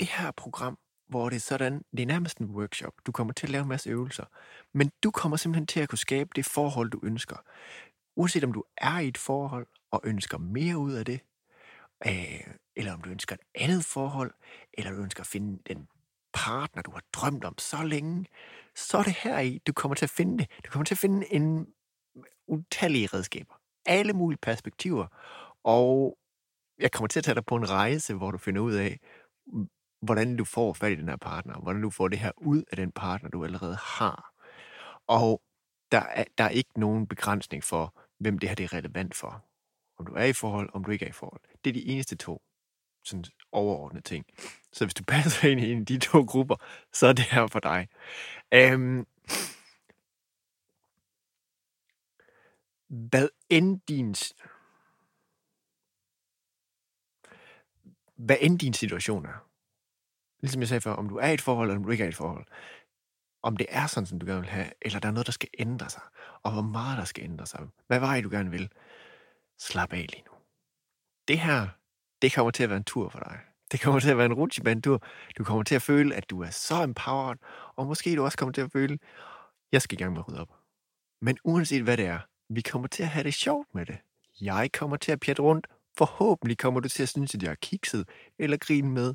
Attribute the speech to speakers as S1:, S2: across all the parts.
S1: det her program, hvor det er sådan, det er nærmest en workshop. Du kommer til at lave en masse øvelser, men du kommer simpelthen til at kunne skabe det forhold, du ønsker. Uanset om du er i et forhold og ønsker mere ud af det, øh, eller om du ønsker et andet forhold, eller du ønsker at finde den partner, du har drømt om så længe, så er det her i, du kommer til at finde det. Du kommer til at finde en utallige redskaber. Alle mulige perspektiver. Og jeg kommer til at tage dig på en rejse, hvor du finder ud af, hvordan du får fat i den her partner, hvordan du får det her ud af den partner, du allerede har. Og der er, der er ikke nogen begrænsning for, hvem det her det er relevant for. Om du er i forhold, om du ikke er i forhold. Det er de eneste to sådan overordnede ting. Så hvis du passer ind i en af de to grupper, så er det her for dig. Øhm, hvad end din hvad end din situation er. Ligesom jeg sagde før, om du er i et forhold, eller om du ikke er i et forhold. Om det er sådan, som du gerne vil have, eller der er noget, der skal ændre sig. Og hvor meget der skal ændre sig. Hvad vej du gerne vil. Slap af lige nu. Det her, det kommer til at være en tur for dig. Det kommer til at være en rutsjebanetur. Du kommer til at føle, at du er så empowered, og måske du også kommer til at føle, jeg skal i gang med at rydde op. Men uanset hvad det er, vi kommer til at have det sjovt med det. Jeg kommer til at pjatte rundt. Forhåbentlig kommer du til at synes, at jeg er kikset eller grine med.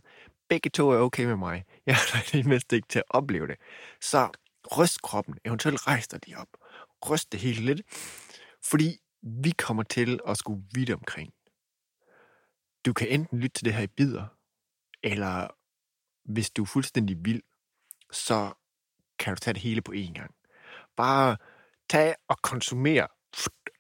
S1: Begge to er okay med mig. Jeg har det mindste ikke til at opleve det. Så ryst kroppen, eventuelt rejs dig lige op. Ryst det hele lidt. Fordi vi kommer til at skulle vidt omkring. Du kan enten lytte til det her i bidder, eller hvis du er fuldstændig vild, så kan du tage det hele på én gang. Bare tag og konsumere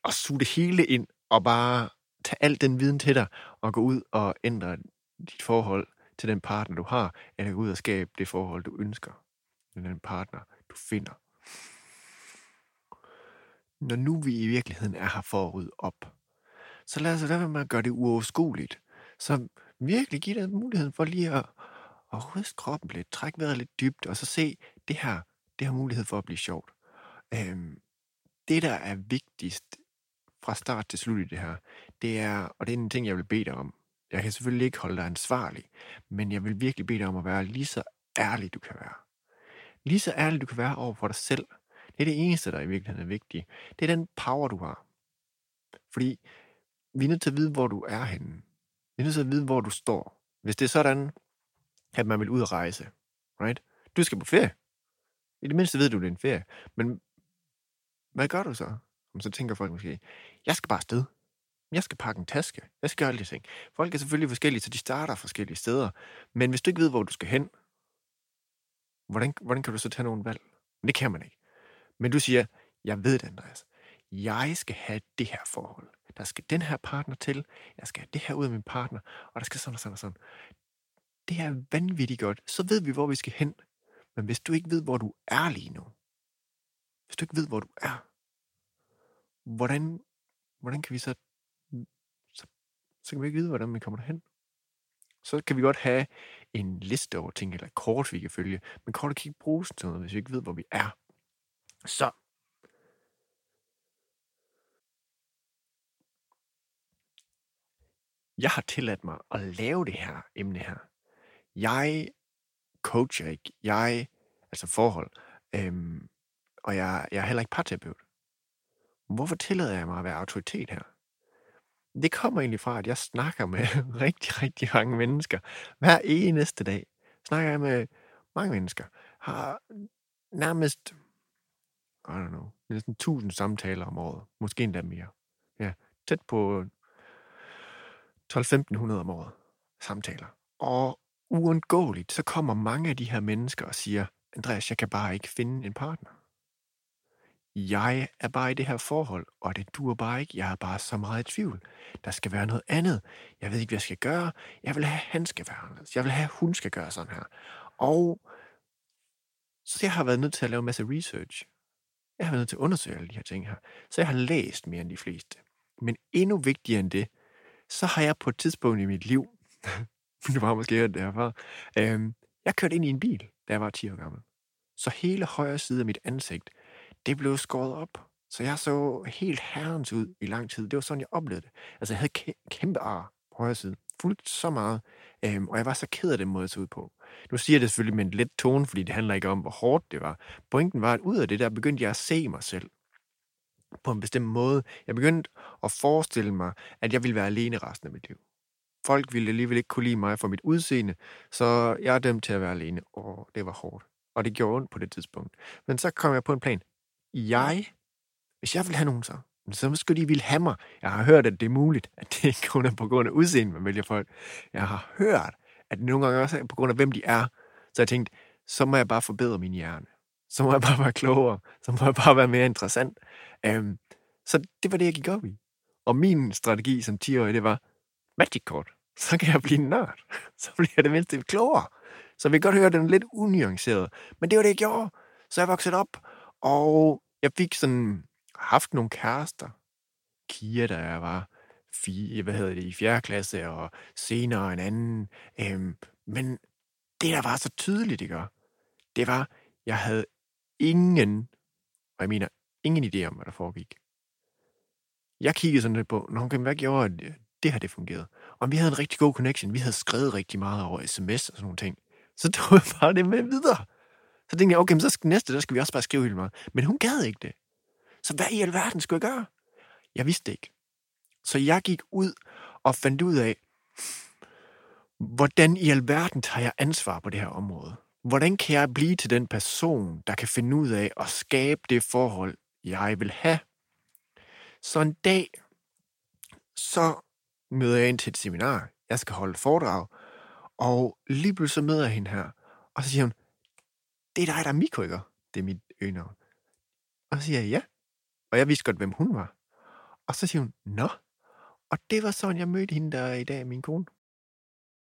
S1: og suge det hele ind, og bare tage al den viden til dig, og gå ud og ændre dit forhold til den partner, du har, eller gå ud og skabe det forhold, du ønsker med den partner, du finder. Når nu vi i virkeligheden er her for at rydde op, så lad os være med at gøre det uoverskueligt. Så virkelig give dig muligheden for lige at, at ryste kroppen lidt, trække vejret lidt dybt, og så se, det her, det har mulighed for at blive sjovt. Øhm, det, der er vigtigst fra start til slut i det her, det er, og det er en ting, jeg vil bede dig om. Jeg kan selvfølgelig ikke holde dig ansvarlig, men jeg vil virkelig bede dig om at være lige så ærlig, du kan være. Lige så ærlig, du kan være over for dig selv. Det er det eneste, der i virkeligheden er vigtigt. Det er den power, du har. Fordi vi er nødt til at vide, hvor du er henne. Vi er nødt til at vide, hvor du står. Hvis det er sådan, at man vil ud og rejse, right? Du skal på ferie. I det mindste ved du, det er en ferie. Men hvad gør du så? Så tænker folk måske, jeg skal bare afsted. Jeg skal pakke en taske. Jeg skal gøre alle de ting. Folk er selvfølgelig forskellige, så de starter forskellige steder. Men hvis du ikke ved, hvor du skal hen, hvordan, hvordan kan du så tage nogle valg? Men det kan man ikke. Men du siger, jeg ved det, Andreas. Jeg skal have det her forhold. Der skal den her partner til. Jeg skal have det her ud af min partner. Og der skal sådan og sådan og sådan. Det er vanvittigt godt. Så ved vi, hvor vi skal hen. Men hvis du ikke ved, hvor du er lige nu, hvis du ikke ved, hvor du er, hvordan, hvordan kan vi så, så, så kan vi ikke vide, hvordan vi kommer derhen. Så kan vi godt have en liste over ting, eller kort, vi kan følge, men kortet kan ikke bruges til noget, hvis vi ikke ved, hvor vi er. Så jeg har tilladt mig at lave det her emne her. Jeg coacher ikke. Jeg, altså forhold. Øhm, og jeg, jeg er heller ikke parterapeut. Hvorfor tillader jeg mig at være autoritet her? Det kommer egentlig fra, at jeg snakker med rigtig, rigtig mange mennesker. Hver eneste dag snakker jeg med mange mennesker. Har nærmest, I don't know, næsten tusind samtaler om året. Måske endda mere. Ja, tæt på 12-1500 om året samtaler. Og uundgåeligt, så kommer mange af de her mennesker og siger, Andreas, jeg kan bare ikke finde en partner. Jeg er bare i det her forhold, og det duer bare ikke. Jeg er bare så meget i tvivl. Der skal være noget andet. Jeg ved ikke, hvad jeg skal gøre. Jeg vil have, at han skal være anderledes. Jeg vil have, at hun skal gøre sådan her. Og så jeg har været nødt til at lave en masse research. Jeg har været nødt til at undersøge alle de her ting her. Så jeg har læst mere end de fleste. Men endnu vigtigere end det, så har jeg på et tidspunkt i mit liv, du var måske hørt det herfra, øhm, jeg kørte ind i en bil, da jeg var 10 år gammel. Så hele højre side af mit ansigt, det blev skåret op. Så jeg så helt herrens ud i lang tid. Det var sådan, jeg oplevede det. Altså, jeg havde kæmpe ar på højre side. Fuldt så meget. Øhm, og jeg var så ked af den måde, jeg så ud på. Nu siger jeg det selvfølgelig med en let tone, fordi det handler ikke om, hvor hårdt det var. Pointen var, at ud af det der begyndte jeg at se mig selv på en bestemt måde. Jeg begyndte at forestille mig, at jeg ville være alene resten af mit liv. Folk ville alligevel ikke kunne lide mig for mit udseende, så jeg er dømt til at være alene. Og det var hårdt. Og det gjorde ondt på det tidspunkt. Men så kom jeg på en plan. Jeg, hvis jeg vil have nogen så, så skulle de ville have mig. Jeg har hørt, at det er muligt, at det ikke kun er på grund af udseende, man vælger folk. Jeg har hørt, at det nogle gange også er på grund af, hvem de er. Så jeg tænkte, så må jeg bare forbedre min hjerne. Så må jeg bare være klogere. Så må jeg bare være mere interessant. Øhm, så det var det, jeg gik op i. Og min strategi som 10-årig, det var Magic Kort. Så kan jeg blive nørd. Så bliver jeg det mindste klogere. Så vi kan godt høre, at den er lidt unuanceret. Men det var det, jeg gjorde. Så jeg voksede op, og jeg fik sådan haft nogle kærester. Kia, der jeg var fire, hvad hedder det, i fjerde klasse, og senere en anden. Øhm, men det, der var så tydeligt, ikke? det var, jeg havde ingen, og jeg mener ingen idé om, hvad der foregik. Jeg kiggede sådan lidt på, Nå, okay, hvad gjorde det, det her, det fungerede. Og vi havde en rigtig god connection. Vi havde skrevet rigtig meget over sms og sådan nogle ting. Så tog jeg bare det med videre. Så tænkte jeg, okay, men så skal næste, der skal vi også bare skrive helt meget. Men hun gad ikke det. Så hvad i alverden skulle jeg gøre? Jeg vidste det ikke. Så jeg gik ud og fandt ud af, hvordan i alverden tager jeg ansvar på det her område? Hvordan kan jeg blive til den person, der kan finde ud af at skabe det forhold, jeg vil have? Så en dag, så møder jeg ind til et seminar. Jeg skal holde foredrag. Og lige pludselig så møder jeg hende her. Og så siger hun, det er dig, der er Miko, ikke? Det er mit øgenavn. Og så siger jeg, ja. Og jeg vidste godt, hvem hun var. Og så siger hun, nå. Og det var sådan, jeg mødte hende der i dag, min kone.